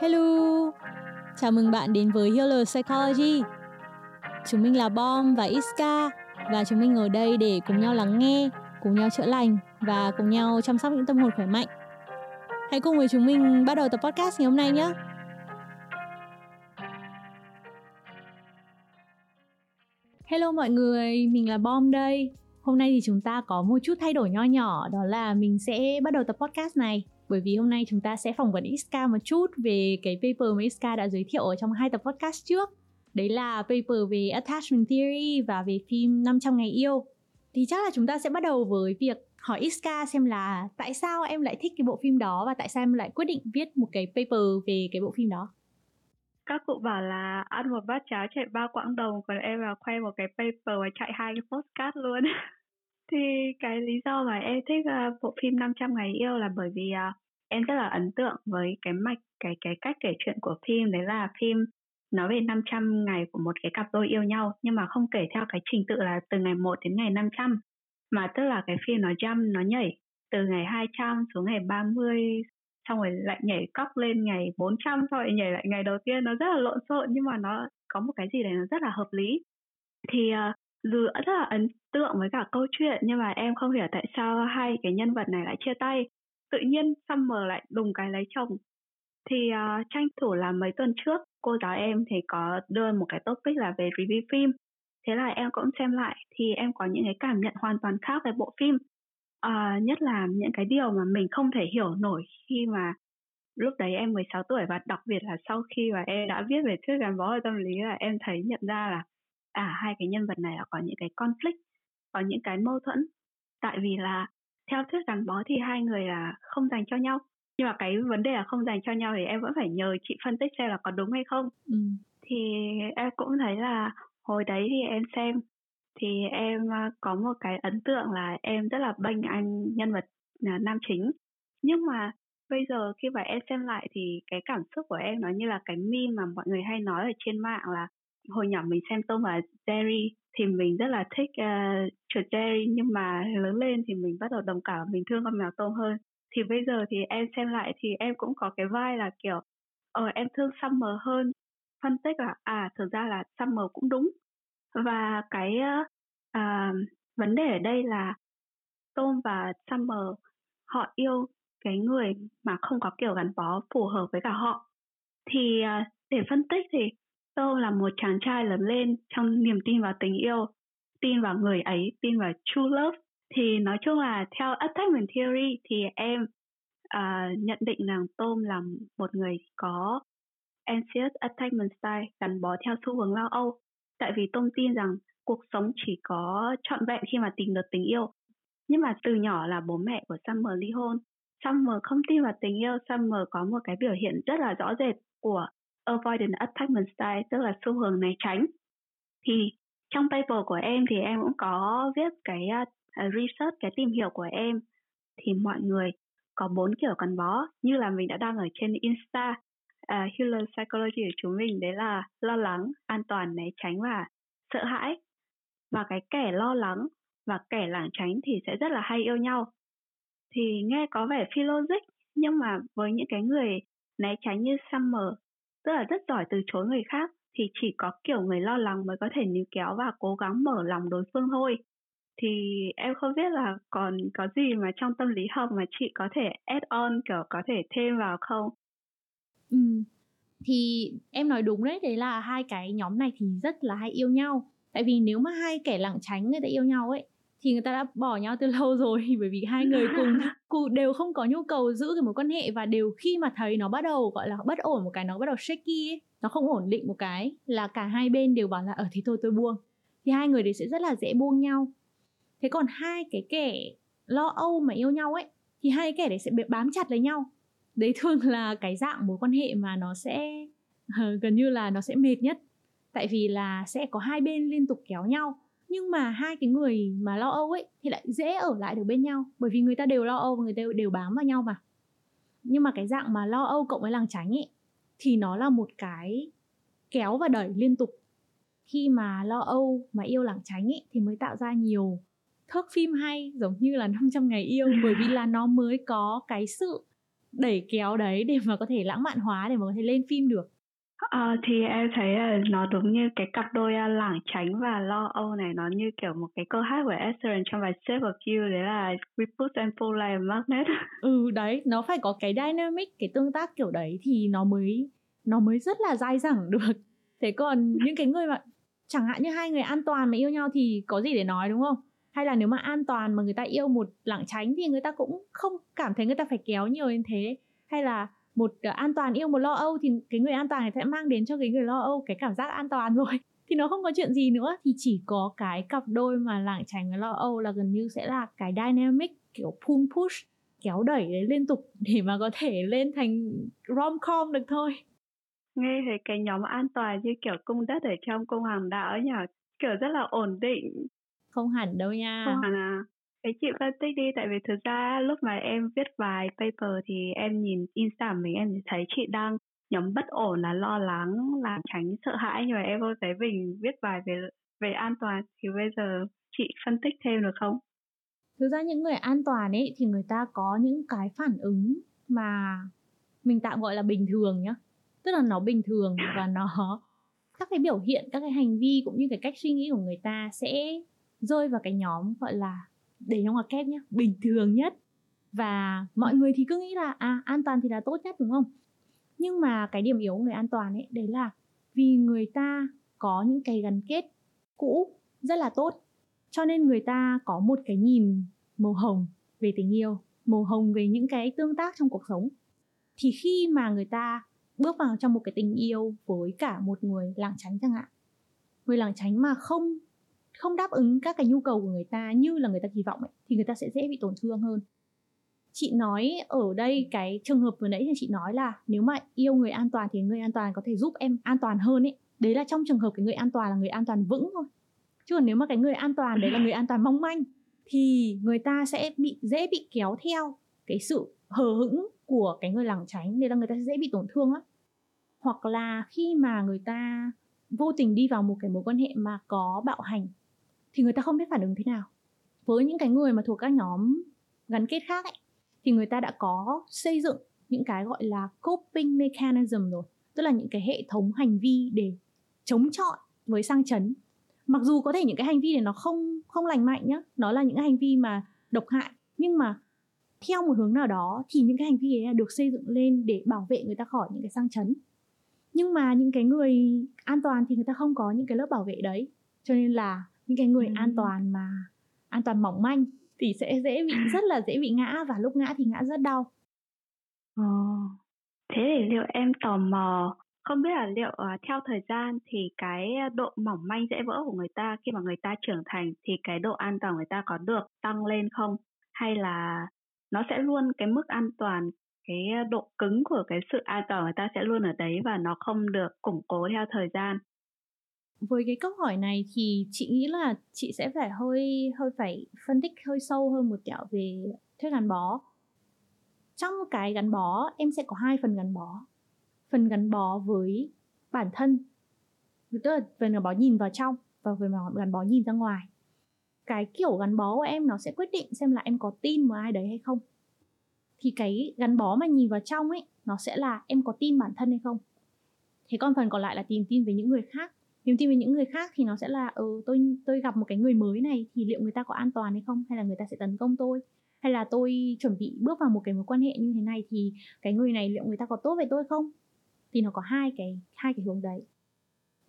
Hello! Chào mừng bạn đến với Healer Psychology. Chúng mình là Bom và Iska và chúng mình ở đây để cùng nhau lắng nghe, cùng nhau chữa lành và cùng nhau chăm sóc những tâm hồn khỏe mạnh. Hãy cùng với chúng mình bắt đầu tập podcast ngày hôm nay nhé. Hello mọi người, mình là Bom đây. Hôm nay thì chúng ta có một chút thay đổi nho nhỏ đó là mình sẽ bắt đầu tập podcast này bởi vì hôm nay chúng ta sẽ phỏng vấn Iska một chút về cái paper mà Iska đã giới thiệu ở trong hai tập podcast trước. Đấy là paper về Attachment Theory và về phim 500 ngày yêu. Thì chắc là chúng ta sẽ bắt đầu với việc hỏi Iska xem là tại sao em lại thích cái bộ phim đó và tại sao em lại quyết định viết một cái paper về cái bộ phim đó. Các cụ bảo là ăn một bát cháo chạy ba quãng đồng, còn em là khoe một cái paper và chạy hai cái postcard luôn. thì cái lý do mà em thích uh, bộ phim 500 ngày yêu là bởi vì uh, em rất là ấn tượng với cái mạch cái cái cách kể chuyện của phim. Đấy là phim nói về 500 ngày của một cái cặp đôi yêu nhau nhưng mà không kể theo cái trình tự là từ ngày 1 đến ngày 500 mà tức là cái phim nó jump nó nhảy từ ngày 200 xuống ngày 30 xong rồi lại nhảy cóc lên ngày 400 xong rồi nhảy lại ngày đầu tiên. Nó rất là lộn xộn nhưng mà nó có một cái gì đấy nó rất là hợp lý. Thì uh, dù rất là ấn tượng với cả câu chuyện nhưng mà em không hiểu tại sao hai cái nhân vật này lại chia tay. Tự nhiên Summer lại đùng cái lấy chồng. Thì uh, tranh thủ là mấy tuần trước cô giáo em thì có đưa một cái topic là về review phim. Thế là em cũng xem lại thì em có những cái cảm nhận hoàn toàn khác về bộ phim. Uh, nhất là những cái điều mà mình không thể hiểu nổi khi mà lúc đấy em 16 tuổi và đặc biệt là sau khi mà em đã viết về thuyết gắn bó về tâm lý là em thấy nhận ra là à hai cái nhân vật này là có những cái conflict có những cái mâu thuẫn. Tại vì là theo thuyết gắn bó thì hai người là không dành cho nhau nhưng mà cái vấn đề là không dành cho nhau thì em vẫn phải nhờ chị phân tích xem là có đúng hay không. Ừ. thì em cũng thấy là hồi đấy thì em xem thì em à, có một cái ấn tượng là em rất là bênh anh nhân vật là nam chính. Nhưng mà bây giờ khi mà em xem lại thì cái cảm xúc của em nó như là cái meme mà mọi người hay nói ở trên mạng là hồi nhỏ mình xem Tom và Jerry thì mình rất là thích uh, chuột Jerry nhưng mà lớn lên thì mình bắt đầu đồng cảm mình thương con mèo Tom hơn. Thì bây giờ thì em xem lại thì em cũng có cái vai là kiểu ờ em thương Summer hơn. Phân tích là à thực ra là Summer cũng đúng. Và cái uh, uh, vấn đề ở đây là Tom và Summer họ yêu cái người mà không có kiểu gắn bó phù hợp với cả họ. Thì uh, để phân tích thì Tôi là một chàng trai lớn lên trong niềm tin vào tình yêu, tin vào người ấy, tin vào true love. Thì nói chung là theo attachment theory thì em uh, nhận định rằng Tom là một người có anxious attachment style gắn bó theo xu hướng lo âu. Tại vì Tom tin rằng cuộc sống chỉ có trọn vẹn khi mà tìm được tình yêu. Nhưng mà từ nhỏ là bố mẹ của Summer ly hôn. Summer không tin vào tình yêu, Summer có một cái biểu hiện rất là rõ rệt của avoidant attachment style tức là xu hướng né tránh. Thì trong paper của em thì em cũng có viết cái uh, research cái tìm hiểu của em. Thì mọi người có bốn kiểu gắn bó như là mình đã đăng ở trên Insta uh, Healer Psychology của chúng mình đấy là lo lắng, an toàn, né tránh và sợ hãi. Và cái kẻ lo lắng và kẻ lảng tránh thì sẽ rất là hay yêu nhau. Thì nghe có vẻ phi logic nhưng mà với những cái người né tránh như Summer tức là rất giỏi từ chối người khác thì chỉ có, kiểu, người lo lắng mới có thể níu kéo và cố gắng mở lòng đối phương thôi. Thì em không biết là còn có gì mà trong tâm lý học mà chị có thể add on, kiểu, có thể thêm vào không? Ừ thì em nói đúng đấy đấy là hai cái nhóm này thì rất là hay yêu nhau. Tại vì nếu mà hai kẻ lảng tránh người ta yêu nhau ấy thì người ta đã bỏ nhau từ lâu rồi bởi vì hai người cùng cùng đều không có nhu cầu giữ cái mối quan hệ và đều khi mà thấy nó bắt đầu gọi là bất ổn một cái nó bắt đầu shaky ấy, nó không ổn định một cái là cả hai bên đều bảo là ở thì thôi tôi buông. Thì hai người đấy sẽ rất là dễ buông nhau. Thế còn hai cái kẻ lo âu mà yêu nhau ấy thì hai cái kẻ đấy sẽ bám chặt lấy nhau. Đấy thường là cái dạng mối quan hệ mà nó sẽ gần như là nó sẽ mệt nhất. Tại vì là sẽ có hai bên liên tục kéo nhau nhưng mà hai cái người mà lo âu ấy thì lại dễ ở lại được bên nhau. Bởi vì người ta đều lo âu và người ta đều bám vào nhau mà. Nhưng mà cái dạng mà lo âu cộng với làng tránh ấy thì nó là một cái kéo và đẩy liên tục. Khi mà lo âu mà yêu làng tránh ấy thì mới tạo ra nhiều thước phim hay, giống như là 500 ngày yêu. Bởi vì là nó mới có cái sự đẩy kéo đấy để mà có thể lãng mạn hóa, để mà có thể lên phim được. À, thì em thấy là nó đúng như cái cặp đôi uh, lảng tránh và lo âu này nó như kiểu một cái câu hát của Esther trong bài Shape of You đấy là We put and pull like a magnet. ừ đấy nó phải có cái dynamic cái tương tác kiểu đấy thì nó mới nó mới rất là dai dẳng được. Thế còn những cái người mà chẳng hạn như hai người an toàn mà yêu nhau thì có gì để nói đúng không? Hay là nếu mà an toàn mà người ta yêu một lảng tránh thì người ta cũng không cảm thấy người ta phải kéo nhiều như thế. Hay là một uh, an toàn yêu một lo âu thì cái người an toàn này sẽ mang đến cho cái người lo âu cái cảm giác an toàn rồi. Thì nó không có chuyện gì nữa. Thì chỉ có cái cặp đôi mà lảng tránh và lo âu là gần như sẽ là cái dynamic kiểu pull push kéo đẩy đấy liên tục để mà có thể lên thành rom com được thôi. Nghe thấy cái nhóm an toàn như kiểu cung đất ở trong cung hoàng đạo ấy nhỉ? Kiểu rất là ổn định. Không hẳn đâu nha. Không hẳn à Thế chị phân tích đi, tại vì thực ra lúc mà em viết bài paper thì em nhìn Insta mình em thấy chị đang nhóm bất ổn là lo lắng, là tránh sợ hãi nhưng mà em vô thấy mình viết bài về về an toàn thì bây giờ chị phân tích thêm được không? Thực ra những người an toàn ấy thì người ta có những cái phản ứng mà mình tạm gọi là bình thường nhá. Tức là nó bình thường và nó các cái biểu hiện, các cái hành vi cũng như cái cách suy nghĩ của người ta sẽ rơi vào cái nhóm gọi là để trong ngoặc kép nhé bình thường nhất. Và mọi người thì cứ nghĩ là à an toàn thì là tốt nhất, đúng không? Nhưng mà cái điểm yếu của người an toàn ấy, đấy là vì người ta có những cái gắn kết cũ rất là tốt. Cho nên người ta có một cái nhìn màu hồng về tình yêu, màu hồng về những cái tương tác trong cuộc sống. Thì khi mà người ta bước vào trong một cái tình yêu với cả một người làng tránh chẳng hạn, người làng tránh mà không không đáp ứng các cái nhu cầu của người ta như là người ta kỳ vọng ấy, thì người ta sẽ dễ bị tổn thương hơn. Chị nói ở đây cái trường hợp vừa nãy thì chị nói là nếu mà yêu người an toàn thì người an toàn có thể giúp em an toàn hơn ấy. Đấy là trong trường hợp cái người an toàn là người an toàn vững thôi. Chứ còn nếu mà cái người an toàn đấy là người an toàn mong manh thì người ta sẽ bị dễ bị kéo theo cái sự hờ hững của cái người lảng tránh nên là người ta sẽ dễ bị tổn thương á hoặc là khi mà người ta vô tình đi vào một cái mối quan hệ mà có bạo hành thì người ta không biết phản ứng thế nào. Với những cái người mà thuộc các nhóm gắn kết khác ấy, thì người ta đã có xây dựng những cái gọi là coping mechanism rồi. Tức là những cái hệ thống hành vi để chống chọi với sang chấn. Mặc dù có thể những cái hành vi này nó không không lành mạnh nhá nó là những cái hành vi mà độc hại nhưng mà theo một hướng nào đó thì những cái hành vi ấy được xây dựng lên để bảo vệ người ta khỏi những cái sang chấn. Nhưng mà những cái người an toàn thì người ta không có những cái lớp bảo vệ đấy. Cho nên là những cái người ừ. an toàn mà an toàn mỏng manh thì sẽ dễ bị rất là dễ bị ngã và lúc ngã thì ngã rất đau. Ờ. Thế thì liệu em tò mò không biết là liệu uh, theo thời gian thì cái độ mỏng manh dễ vỡ của người ta khi mà người ta trưởng thành thì cái độ an toàn người ta có được tăng lên không hay là nó sẽ luôn cái mức an toàn cái độ cứng của cái sự an toàn người ta sẽ luôn ở đấy và nó không được củng cố theo thời gian với cái câu hỏi này thì chị nghĩ là chị sẽ phải hơi hơi phải phân tích hơi sâu hơn một tẹo về thuyết gắn bó. Trong cái gắn bó, em sẽ có hai phần gắn bó. Phần gắn bó với bản thân, tức là phần gắn bó nhìn vào trong và phần gắn bó nhìn ra ngoài. Cái kiểu gắn bó của em nó sẽ quyết định xem là em có tin vào ai đấy hay không. Thì cái gắn bó mà nhìn vào trong ấy, nó sẽ là em có tin bản thân hay không. Thế còn phần còn lại là tìm tin về những người khác niềm tin với những người khác thì nó sẽ là ừ tôi tôi gặp một cái người mới này thì liệu người ta có an toàn hay không? Hay là người ta sẽ tấn công tôi? Hay là tôi chuẩn bị bước vào một cái mối quan hệ như thế này thì cái người này liệu người ta có tốt với tôi không? Thì nó có hai cái hai cái hướng đấy.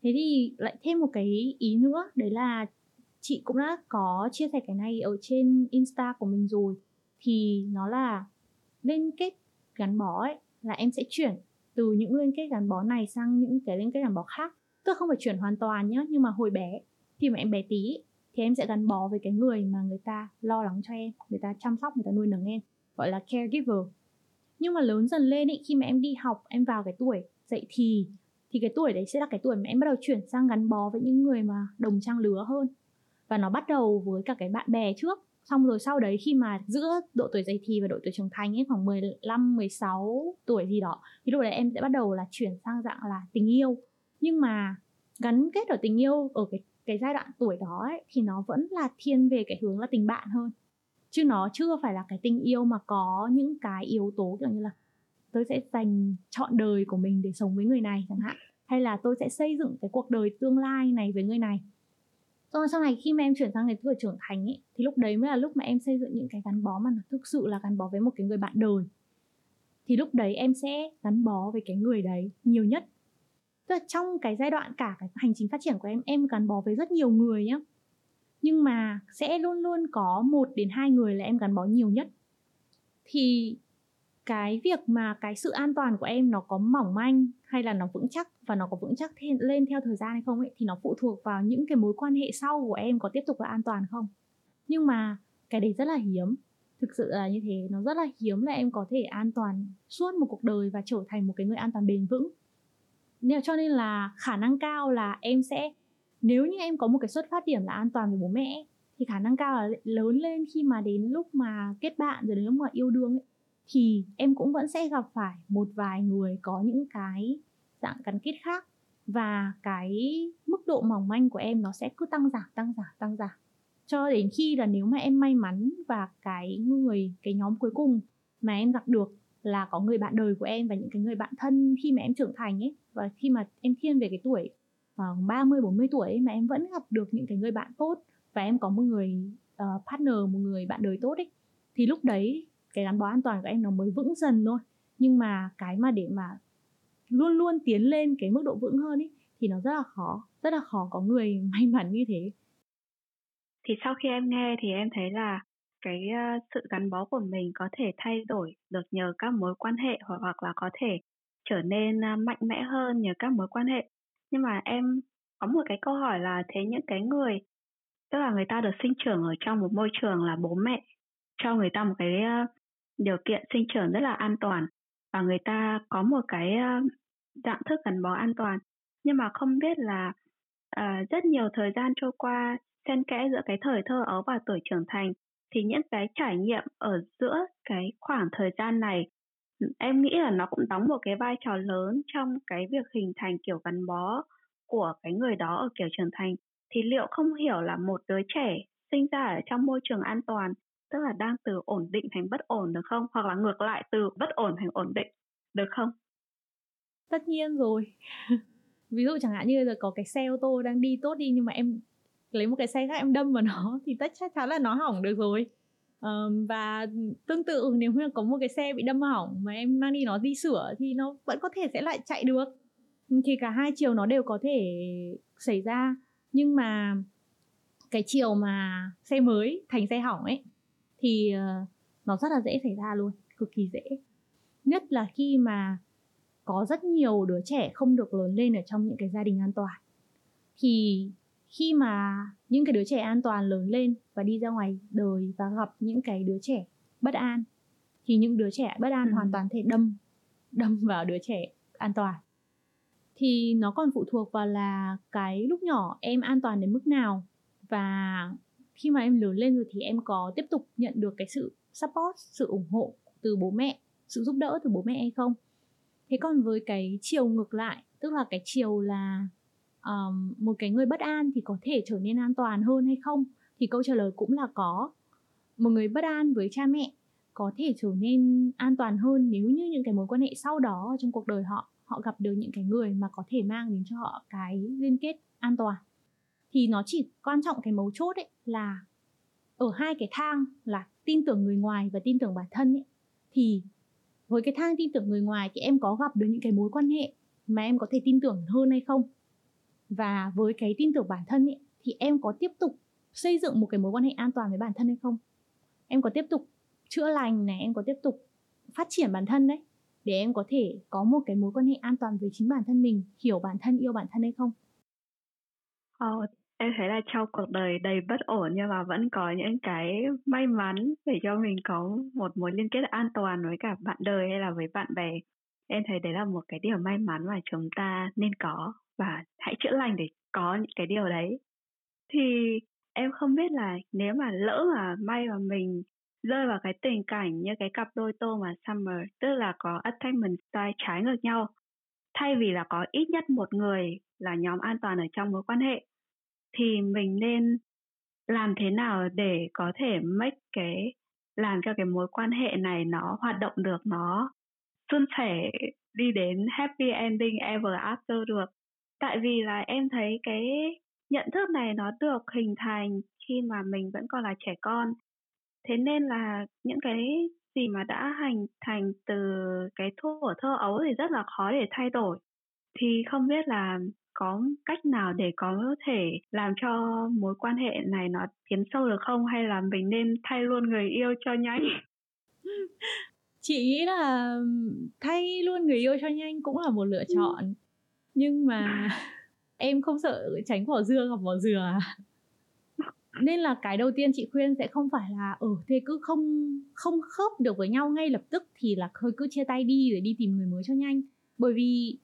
Thế thì lại thêm một cái ý nữa, đấy là chị cũng đã có chia sẻ cái này ở trên insta của mình rồi. Thì nó là liên kết gắn bó ấy, là em sẽ chuyển từ những liên kết gắn bó này sang những cái liên kết gắn bó khác tức không phải chuyển hoàn toàn nhá nhưng mà hồi bé khi mà em bé tí thì em sẽ gắn bó với cái người mà người ta lo lắng cho em người ta chăm sóc người ta nuôi nấng em gọi là caregiver. Nhưng mà lớn dần lên ý, khi mà em đi học em vào cái tuổi dậy thì thì cái tuổi đấy sẽ là cái tuổi mà em bắt đầu chuyển sang gắn bó với những người mà đồng trang lứa hơn. Và nó bắt đầu với cả cái bạn bè trước. Xong rồi sau đấy khi mà giữa độ tuổi dậy thì và độ tuổi trưởng thành ấy khoảng 15 16 tuổi gì đó thì lúc đấy em sẽ bắt đầu là chuyển sang dạng là tình yêu nhưng mà gắn kết ở tình yêu ở cái cái giai đoạn tuổi đó ấy, thì nó vẫn là thiên về cái hướng là tình bạn hơn. Chứ nó chưa phải là cái tình yêu mà có những cái yếu tố kiểu như là tôi sẽ dành chọn đời của mình để sống với người này chẳng hạn. Hay là tôi sẽ xây dựng cái cuộc đời tương lai này với người này. Rồi sau này khi mà em chuyển sang cái tuổi trưởng thành ấy thì lúc đấy mới là lúc mà em xây dựng những cái gắn bó mà nó thực sự là gắn bó với một cái người bạn đời. Thì lúc đấy em sẽ gắn bó với cái người đấy nhiều nhất tức là trong cái giai đoạn cả cái hành trình phát triển của em em gắn bó với rất nhiều người nhá. Nhưng mà sẽ luôn luôn có một đến hai người là em gắn bó nhiều nhất. Thì cái việc mà cái sự an toàn của em nó có mỏng manh hay là nó vững chắc và nó có vững chắc thêm, lên theo thời gian hay không ấy thì nó phụ thuộc vào những cái mối quan hệ sau của em có tiếp tục là an toàn không. Nhưng mà cái đấy rất là hiếm. Thực sự là như thế nó rất là hiếm là em có thể an toàn suốt một cuộc đời và trở thành một cái người an toàn bền vững nên cho nên là khả năng cao là em sẽ nếu như em có một cái xuất phát điểm là an toàn với bố mẹ thì khả năng cao là lớn lên khi mà đến lúc mà kết bạn rồi đến lúc mà yêu đương ấy, thì em cũng vẫn sẽ gặp phải một vài người có những cái dạng gắn kết khác và cái mức độ mỏng manh của em nó sẽ cứ tăng giảm tăng giảm tăng giảm. Cho đến khi là nếu mà em may mắn và cái người cái nhóm cuối cùng mà em gặp được là có người bạn đời của em và những cái người bạn thân khi mà em trưởng thành ấy. Và khi mà em thiên về cái tuổi khoảng 30 40 tuổi ấy, mà em vẫn gặp được những cái người bạn tốt và em có một người uh, partner một người bạn đời tốt ấy thì lúc đấy cái gắn bó an toàn của em nó mới vững dần thôi. Nhưng mà cái mà để mà luôn luôn tiến lên cái mức độ vững hơn ấy thì nó rất là khó rất là khó có người may mắn như thế. Thì sau khi em nghe thì em thấy là cái uh, sự gắn bó của mình có thể thay đổi được nhờ các mối quan hệ hoặc hoặc là có thể trở nên uh, mạnh mẽ hơn nhờ các mối quan hệ. Nhưng mà em có một cái câu hỏi là thế những cái người tức là người ta được sinh trưởng ở trong một môi trường là bố mẹ cho người ta một cái uh, điều kiện sinh trưởng rất là an toàn và người ta có một cái uh, dạng thức gắn bó an toàn. Nhưng mà không biết là uh, rất nhiều thời gian trôi qua xen kẽ giữa cái thời thơ ấu và tuổi trưởng thành thì những cái trải nghiệm ở giữa cái khoảng thời gian này, em nghĩ là nó cũng đóng một cái vai trò lớn trong cái việc hình thành kiểu gắn bó của cái người đó ở kiểu trưởng thành. Thì liệu không hiểu là một đứa trẻ sinh ra ở trong môi trường an toàn, tức là đang từ ổn định thành bất ổn được không? Hoặc là ngược lại, từ bất ổn thành ổn định được không? Tất nhiên rồi. Ví dụ chẳng hạn như là có cái xe ô tô đang đi tốt đi, nhưng mà em lấy một cái xe khác em đâm vào nó thì tất chắc chắn là nó hỏng được rồi. Um, và tương tự nếu như có một cái xe bị đâm hỏng mà em mang đi nó đi sửa thì nó vẫn có thể sẽ lại chạy được. Ừ, thì cả hai chiều nó đều có thể xảy ra. Nhưng mà cái chiều mà xe mới thành xe hỏng ấy thì ờ, nó rất là dễ xảy ra luôn cực kỳ dễ. Nhất là khi mà có rất nhiều đứa trẻ không được lớn lên ở trong những cái gia đình an toàn. Thì khi mà những cái đứa trẻ an toàn lớn lên và đi ra ngoài đời và gặp những cái đứa trẻ bất an thì những đứa trẻ bất an ừ. hoàn toàn thể đâm đâm vào đứa trẻ an toàn thì nó còn phụ thuộc vào là cái lúc nhỏ em an toàn đến mức nào và khi mà em lớn lên rồi thì em có tiếp tục nhận được cái sự support sự ủng hộ từ bố mẹ sự giúp đỡ từ bố mẹ hay không thế còn với cái chiều ngược lại tức là cái chiều là um, một cái người bất an thì có thể trở nên an toàn hơn hay không? Thì câu trả lời cũng là có. Một người bất an với cha mẹ có thể trở nên an toàn hơn nếu như những cái mối quan hệ sau đó trong cuộc đời họ họ gặp được những cái người mà có thể mang đến cho họ cái liên kết an toàn. Thì nó chỉ quan trọng cái mấu chốt ấy là ở hai cái thang là tin tưởng người ngoài và tin tưởng bản thân ấy. Thì với cái thang tin tưởng người ngoài thì em có gặp được những cái mối quan hệ mà em có thể tin tưởng hơn hay không? Và với cái tin tưởng bản thân ấy, thì em có tiếp tục xây dựng một cái mối quan hệ an toàn với bản thân hay không? Em có tiếp tục chữa lành này em có tiếp tục phát triển bản thân đấy để em có thể có một cái mối quan hệ an toàn với chính bản thân mình hiểu bản thân yêu bản thân hay không? Ờ, em thấy là trong cuộc đời đầy bất ổn nhưng mà vẫn có những cái may mắn để cho mình có một mối liên kết an toàn với cả bạn đời hay là với bạn bè em thấy đấy là một cái điều may mắn mà chúng ta nên có và hãy chữa lành để có những cái điều đấy. Thì em không biết là nếu mà lỡ mà may mà mình rơi vào cái tình cảnh như cái cặp đôi tô mà Summer, tức là có attachment style trái ngược nhau, thay vì là có ít nhất một người là nhóm an toàn ở trong mối quan hệ, thì mình nên làm thế nào để có thể make cái, làm cho cái mối quan hệ này nó hoạt động được, nó suôn sẻ đi đến happy ending ever after được. Tại vì là em thấy cái nhận thức này nó được hình thành khi mà mình vẫn còn là trẻ con. Thế nên là những cái gì mà đã hành thành từ cái thuở thơ ấu thì rất là khó để thay đổi. Thì không biết là có cách nào để có thể làm cho mối quan hệ này nó tiến sâu được không? Hay là mình nên thay luôn người yêu cho nhanh? chị nghĩ là thay luôn người yêu cho nhanh cũng là một lựa ừ. chọn. Nhưng mà em không sợ tránh vỏ dưa gặp vỏ dừa. Nên là cái đầu tiên chị khuyên sẽ không phải là ở ừ, thế cứ không không khớp được với nhau ngay lập tức thì là thôi cứ chia tay đi để đi tìm người mới cho nhanh. Bởi vì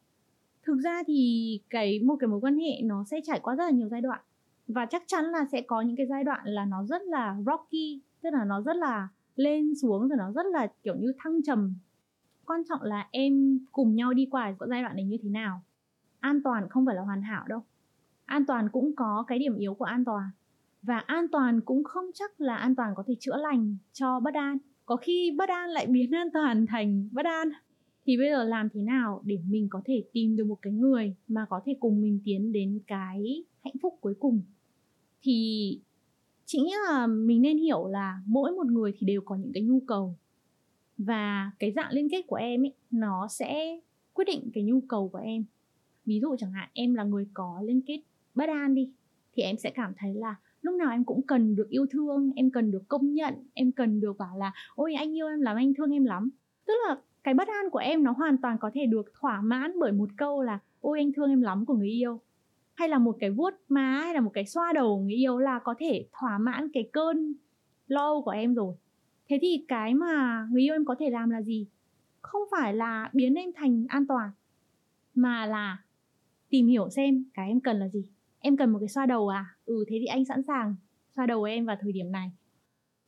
thực ra thì cái một cái mối quan hệ nó sẽ trải qua rất là nhiều giai đoạn. Và chắc chắn là sẽ có những cái giai đoạn là nó rất là rocky tức là nó rất là lên xuống rồi nó rất là, kiểu như, thăng trầm. Quan trọng là em cùng nhau đi qua cái giai đoạn này như thế nào. An toàn không phải là hoàn hảo đâu. An toàn cũng có cái điểm yếu của an toàn. Và an toàn cũng không chắc là an toàn có thể chữa lành cho bất an. Có khi bất an lại biến an toàn thành bất an. Thì bây giờ làm thế nào để mình có thể tìm được một cái người mà có thể cùng mình tiến đến cái hạnh phúc cuối cùng? Thì chị nghĩ là mình nên hiểu là mỗi một người thì đều có những cái nhu cầu. Và cái dạng liên kết của em ấy, nó sẽ quyết định cái nhu cầu của em. Ví dụ chẳng hạn, em là người có liên kết bất an đi, thì em sẽ cảm thấy là lúc nào em cũng cần được yêu thương, em cần được công nhận, em cần được bảo là, ôi, anh yêu em lắm, anh thương em lắm. Tức là cái bất an của em nó hoàn toàn có thể được thỏa mãn bởi một câu là, ôi, anh thương em lắm của người yêu hay là một cái vuốt má, hay là một cái xoa đầu của người yêu là có thể thỏa mãn cái cơn lo của em rồi. Thế thì cái mà người yêu em có thể làm là gì? Không phải là biến em thành an toàn, mà là tìm hiểu xem cái em cần là gì. Em cần một cái xoa đầu à? Ừ thế thì anh sẵn sàng xoa đầu em vào thời điểm này.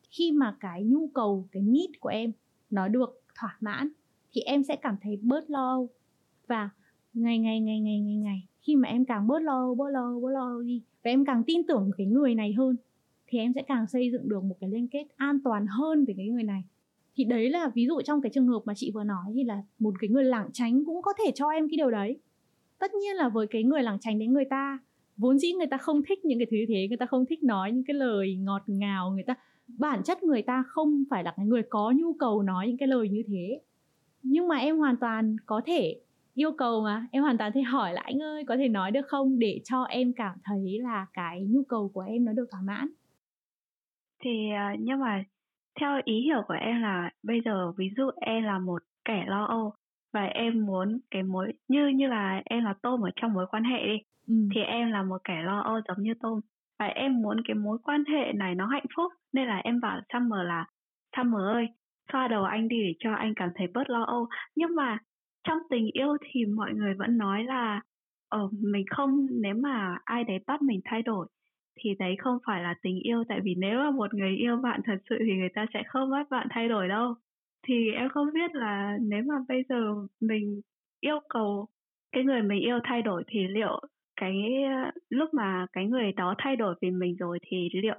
Khi mà cái nhu cầu, cái need của em nó được thỏa mãn, thì em sẽ cảm thấy bớt lo và ngày ngày ngày ngày ngày ngày khi mà em càng bớt lo bớt lo bớt lo đi và em càng tin tưởng cái người này hơn, thì em sẽ càng xây dựng được một cái liên kết an toàn hơn với cái người này. Thì đấy là ví dụ trong cái trường hợp mà chị vừa nói thì là một cái người lảng tránh cũng có thể cho em cái điều đấy. Tất nhiên là với cái người lảng tránh đến người ta, vốn dĩ người ta không thích những cái thứ thế, người ta không thích nói những cái lời ngọt ngào, người ta, bản chất người ta không phải là cái người có nhu cầu nói những cái lời như thế. Nhưng mà em hoàn toàn có thể yêu cầu mà. Em hoàn toàn thể hỏi là anh ơi có thể nói được không? Để cho em cảm thấy là cái nhu cầu của em nó được thỏa mãn. Thì ờ, nhưng mà theo ý hiểu của em là bây giờ ví dụ em là một kẻ lo âu và em muốn cái mối như như là em là tôm ở trong mối quan hệ đi ừ. thì em là một kẻ lo âu giống như tôm và em muốn cái mối quan hệ này nó hạnh phúc nên là em bảo Summer là Summer ơi xoa đầu anh đi để cho anh cảm thấy bớt lo âu. Nhưng mà trong tình yêu thì mọi người vẫn nói là ờ mình không, nếu mà ai đấy bắt mình thay đổi thì đấy không phải là tình yêu. Tại vì nếu mà một người yêu bạn thật sự thì người ta sẽ không bắt bạn thay đổi đâu. Thì em không biết là nếu mà bây giờ mình yêu cầu cái người mình yêu thay đổi thì liệu cái ờ, lúc mà cái người đó thay đổi vì mình rồi thì liệu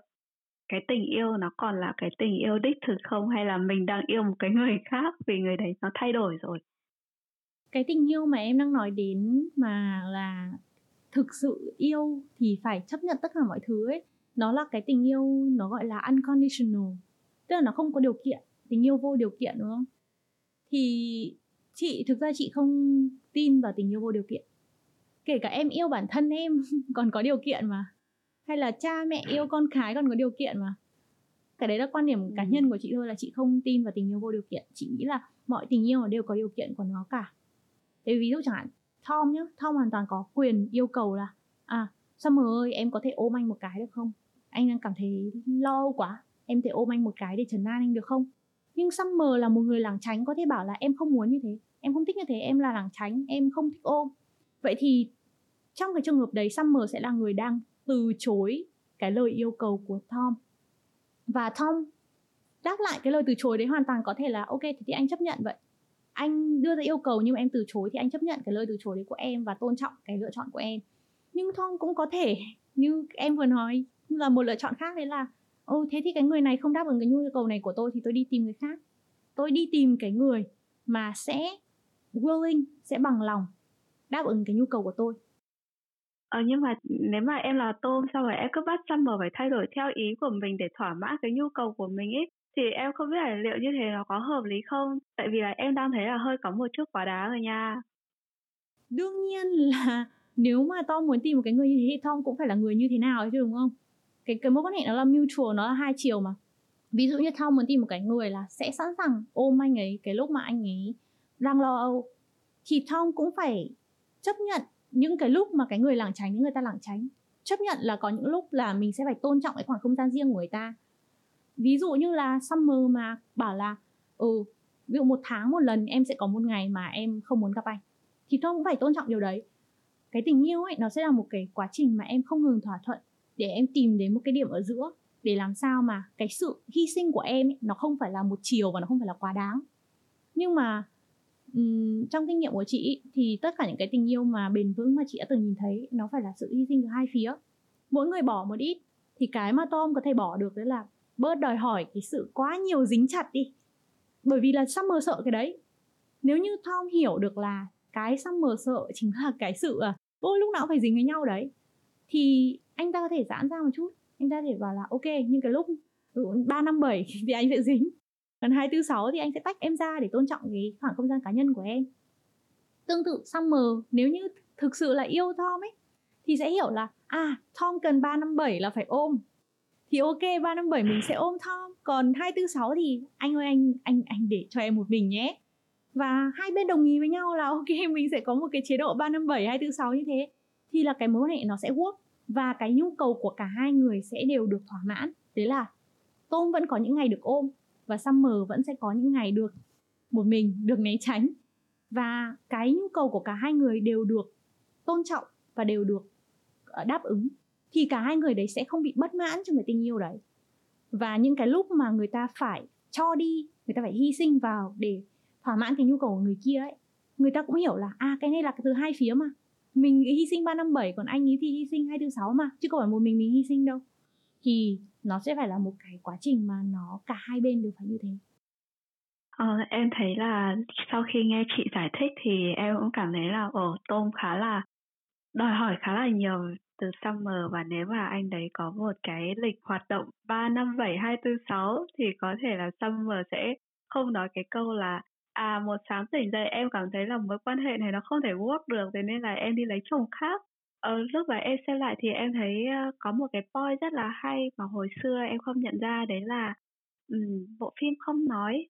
cái tình yêu nó còn là cái tình yêu đích thực không? Hay là mình đang yêu một cái người khác vì người đấy nó thay đổi rồi? Cái tình yêu mà em đang nói đến mà là thực sự yêu thì phải chấp nhận tất cả mọi thứ ấy. Nó là cái tình yêu nó gọi là unconditional tức là nó không có điều kiện tình yêu vô điều kiện đúng không? Thì chị thực ra chị không tin vào tình yêu vô điều kiện. Kể cả em yêu bản thân em còn có điều kiện mà hay là cha mẹ yêu con cái còn có điều kiện mà. Cái đấy là quan điểm cá ừ. nhân của chị thôi là chị không tin vào tình yêu vô điều kiện. Chị nghĩ là mọi tình yêu đều có điều kiện của nó cả thế ví dụ chẳng hạn, Tom nhá, Tom hoàn toàn có quyền yêu cầu là à Summer ơi, em có thể ôm anh một cái được không? Anh đang cảm thấy lo quá, em thể ôm anh một cái để trấn an anh được không? Nhưng Summer là một người lảng tránh, có thể bảo là em không muốn như thế, em không thích như thế, em là lảng tránh, em không thích ôm. Vậy thì trong cái trường hợp đấy, Summer sẽ là người đang từ chối cái lời yêu cầu của Tom. Và Tom đáp lại cái lời từ chối đấy hoàn toàn có thể là, ok thì anh chấp nhận vậy anh đưa ra yêu cầu nhưng mà em từ chối thì anh chấp nhận cái lời từ chối đấy của em và tôn trọng cái lựa chọn của em. Nhưng Tom cũng có thể, như em vừa nói, là một lựa chọn khác đấy là ô thế thì cái người này không đáp ứng cái nhu cầu này của tôi thì tôi đi tìm người khác. Tôi đi tìm cái người mà sẽ willing, sẽ bằng lòng đáp ứng cái nhu cầu của tôi. Ờ nhưng mà nếu mà em là tôm xong rồi em cứ bắt Summer phải thay đổi theo ý của mình để thỏa mãn cái nhu cầu của mình ấy thì em không biết là liệu như thế nó có hợp lý không? Tại vì là em đang thấy là hơi có một chút quá đá rồi nha. Đương nhiên là nếu mà Tom muốn tìm một cái người như thế thì Tom cũng phải là người như thế nào chứ đúng không? Cái cái mối quan hệ nó là mutual, nó là hai chiều mà. Ví dụ như Tom muốn tìm một cái người là sẽ sẵn sàng ôm anh ấy cái lúc mà anh ấy đang lo âu thì Tom cũng phải chấp nhận những cái lúc mà cái người lảng tránh những người ta lảng tránh chấp nhận là có những lúc là mình sẽ phải tôn trọng cái khoảng không gian riêng của người ta ví dụ như là summer mà bảo là ừ ví dụ một tháng một lần em sẽ có một ngày mà em không muốn gặp anh thì tôi cũng phải tôn trọng điều đấy. Cái tình yêu ấy nó sẽ là một cái quá trình mà em không ngừng thỏa thuận để em tìm đến một cái điểm ở giữa để làm sao mà cái sự hy sinh của em ấy, nó không phải là một chiều và nó không phải là quá đáng. Nhưng mà um, trong kinh nghiệm của chị thì tất cả những cái tình yêu mà bền vững mà chị đã từng nhìn thấy nó phải là sự hy sinh từ hai phía. Mỗi người bỏ một ít thì cái mà Tom có thể bỏ được đấy là bớt đòi hỏi cái sự quá nhiều dính chặt đi. Bởi vì là Summer sợ cái đấy. Nếu như Tom hiểu được là cái Summer sợ chính là cái sự à ôi, lúc nào cũng phải dính với nhau đấy, thì anh ta có thể giãn ra một chút. Anh ta có thể bảo là, ok, nhưng cái lúc ừ, ba năm bảy thì anh sẽ dính. Còn 246 thì anh sẽ tách em ra để tôn trọng cái khoảng không gian cá nhân của em. Tương tự Summer, nếu như thực sự là yêu Tom ấy, thì sẽ hiểu là à Tom cần 357 là phải ôm thì ok 357 mình sẽ ôm Tom còn 246 thì anh ơi, anh anh anh để cho em một mình nhé. Và hai bên đồng ý với nhau là ok, mình sẽ có một cái chế độ 357 246 như thế. Thì là cái mối quan hệ nó sẽ work và cái nhu cầu của cả hai người sẽ đều được thỏa mãn. Đấy là Tom vẫn có những ngày được ôm và Summer vẫn sẽ có những ngày được một mình, được né tránh. Và cái nhu cầu của cả hai người đều được tôn trọng và đều được ờ, đáp ứng thì cả hai người đấy sẽ không bị bất mãn trong cái tình yêu đấy. Và những cái lúc mà người ta phải cho đi người ta phải hy sinh vào để thỏa mãn cái nhu cầu của người kia ấy người ta cũng hiểu là à cái này là từ hai phía mà. Mình hy sinh 357 còn anh ấy thì hy sinh 246 mà chứ không phải một mình mình hy sinh đâu. Thì nó sẽ phải là một cái quá trình mà nó cả hai bên đều phải như thế. Ờ, em thấy là sau khi nghe chị giải thích thì em cũng cảm thấy là ở tôm khá là đòi hỏi khá là nhiều từ Summer và nếu mà anh đấy có một cái lịch hoạt động 3 năm 7 2 4 6 thì có thể là Summer sẽ không nói cái câu là à một sáng tỉnh dậy em cảm thấy là mối quan hệ này nó không thể work được thế nên là em đi lấy chồng khác. Ờ, lúc mà em xem lại thì em thấy ờ, có một cái point rất là hay mà hồi xưa em không nhận ra đấy là um, bộ phim không nói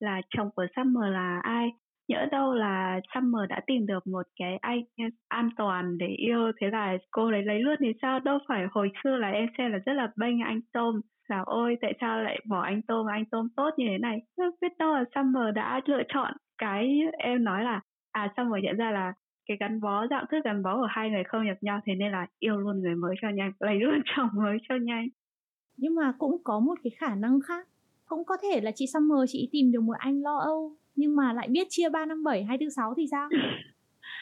là chồng của Summer là ai nhỡ đâu là Summer đã tìm được một cái anh an toàn để yêu, thế là cô ấy lấy luôn thì sao? Đâu phải hồi xưa là em xem là rất là bênh anh Tom. Là ôi, tại sao lại bỏ anh Tom anh Tom tốt như thế này? Biết đâu là Summer đã lựa chọn cái em nói là à Summer nhận ra là cái gắn bó, dạng thức gắn bó của hai người không nhập nhau, thế nên là yêu luôn người mới cho nhanh, lấy luôn chồng mới cho nhanh. Nhưng mà cũng có một cái khả năng khác. Cũng có thể là chị Summer chị tìm được một anh lo âu nhưng mà lại biết chia ba năm bảy hai tư sáu thì sao?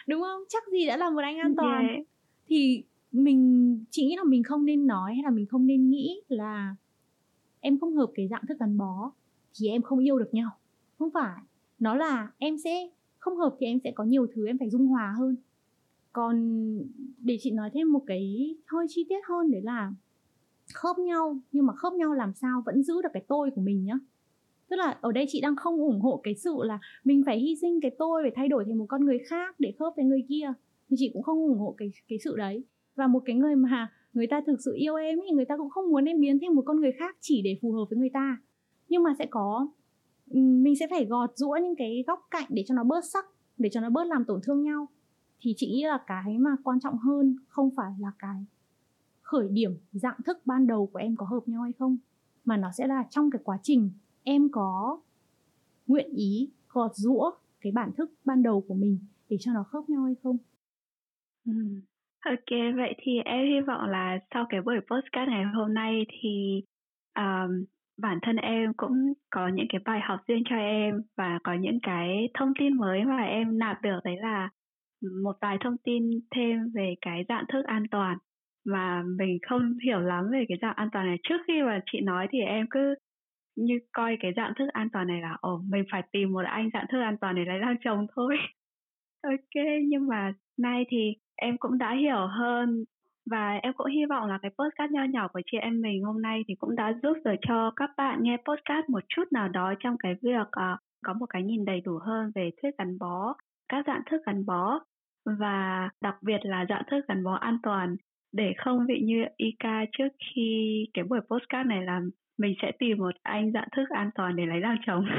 Đúng không? Chắc gì đã là một anh an toàn. yeah. thì mình chị nghĩ là mình không nên nói hay là mình không nên nghĩ là em không hợp cái dạng thức gắn bó thì em không yêu được nhau. Không phải. Nó là em sẽ không hợp thì em sẽ có nhiều thứ em phải dung hòa hơn. Còn để chị nói thêm một cái hơi chi tiết hơn đấy là khớp nhau. Nhưng mà khớp nhau làm sao vẫn giữ được cái tôi của mình nhá tức là ở đây chị đang không ủng hộ cái sự là mình phải hy sinh cái tôi phải thay đổi thành một con người khác để khớp với người kia. Thì chị cũng không ủng hộ cái cái sự đấy. Và một cái người mà người ta thực sự yêu em thì người ta cũng không muốn em biến thành một con người khác chỉ để phù hợp với người ta. Nhưng mà sẽ có ừ, mình sẽ phải gọt rũa những cái góc cạnh để cho nó bớt sắc, để cho nó bớt làm tổn thương nhau. Thì chị nghĩ là cái mà quan trọng hơn không phải là cái khởi điểm, dạng thức ban đầu của em có hợp nhau hay không, mà nó sẽ là trong cái quá trình em có nguyện ý gọt rũa cái bản thức ban đầu của mình để cho nó khớp nhau hay không? Ừ. Ok, vậy thì em hy vọng là sau cái buổi postcard ngày hôm nay thì um, bản thân em cũng có những cái bài học riêng cho em và có những cái thông tin mới mà em nạp được. Đấy là một vài thông tin thêm về cái dạng thức an toàn. Mà mình không hiểu lắm về cái dạng an toàn này. Trước khi mà chị nói thì em cứ như coi cái dạng thức an toàn này là ồ mình phải tìm một anh dạng thức an toàn để lấy làm chồng thôi. Ok, nhưng mà nay thì em cũng đã hiểu hơn và em cũng hy vọng là cái podcast nho nhỏ của chị em mình hôm nay thì cũng đã giúp được cho các bạn nghe podcast một chút nào đó trong cái việc uh, có một cái nhìn đầy đủ hơn về thuyết gắn bó, các dạng thức gắn bó và đặc biệt là dạng thức gắn bó an toàn để không bị như Ika trước khi cái buổi podcast này là mình sẽ tìm một anh dạng thức an toàn để lấy làm chồng.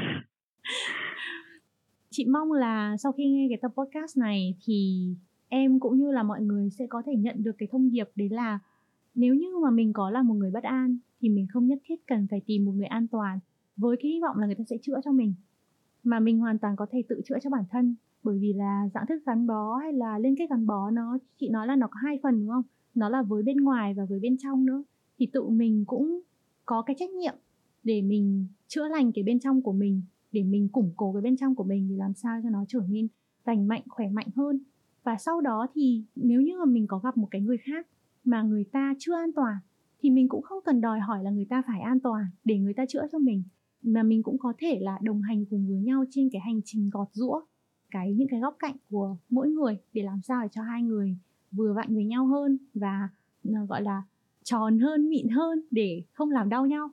Chị mong là sau khi nghe cái tập podcast này thì em cũng như là mọi người sẽ có thể nhận được cái thông điệp đấy là nếu như mà mình có là một người bất an thì mình không nhất thiết cần phải tìm một người an toàn với cái hy vọng là người ta sẽ chữa cho mình. Mà mình hoàn toàn có thể tự chữa cho bản thân, bởi vì là dạng thức gắn bó hay là liên kết gắn bó nó, chị nói là nó có hai phần, đúng không? Nó là với bên ngoài và với bên trong nữa. Thì tự mình cũng có cái trách nhiệm để mình chữa lành cái bên trong của mình, để mình củng cố cái bên trong của mình để làm sao cho nó trở nên lành mạnh, khỏe mạnh hơn. Và sau đó thì nếu như mà mình có gặp một cái người khác mà người ta chưa an toàn thì mình cũng không cần đòi hỏi là người ta phải an toàn để người ta chữa cho mình. Mà mình cũng có thể là đồng hành cùng với nhau trên cái hành trình gọt rũa cái những cái góc cạnh của mỗi người để làm sao để cho hai người vừa vặn với nhau hơn và, gọi là tròn hơn mịn hơn để không làm đau nhau.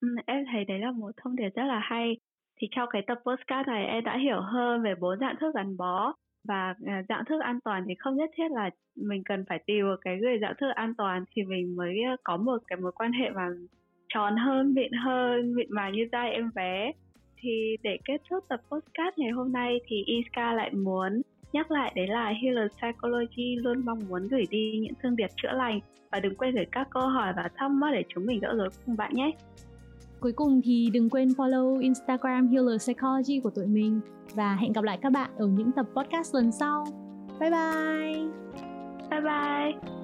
Ừ, em thấy đấy là một thông điệp rất là hay. Thì trong cái tập postcard này em đã hiểu hơn về bốn dạng thức gắn bó và à, dạng thức an toàn thì không nhất thiết là mình cần phải tìm một cái người dạng thức an toàn thì mình mới à, có một cái mối quan hệ mà tròn hơn mịn hơn mịn màng như da em bé. Thì để kết thúc tập podcast ngày hôm nay thì Iska lại muốn nhắc lại đấy là Healer Psychology luôn mong muốn gửi đi những thông điệp chữa lành và đừng quên gửi các câu hỏi và thắc mắc để chúng mình gỡ rối cùng bạn nhé. Cuối cùng thì đừng quên follow Instagram Healer Psychology của tụi mình và hẹn gặp lại các bạn ở những tập podcast lần sau. Bye bye. Bye bye.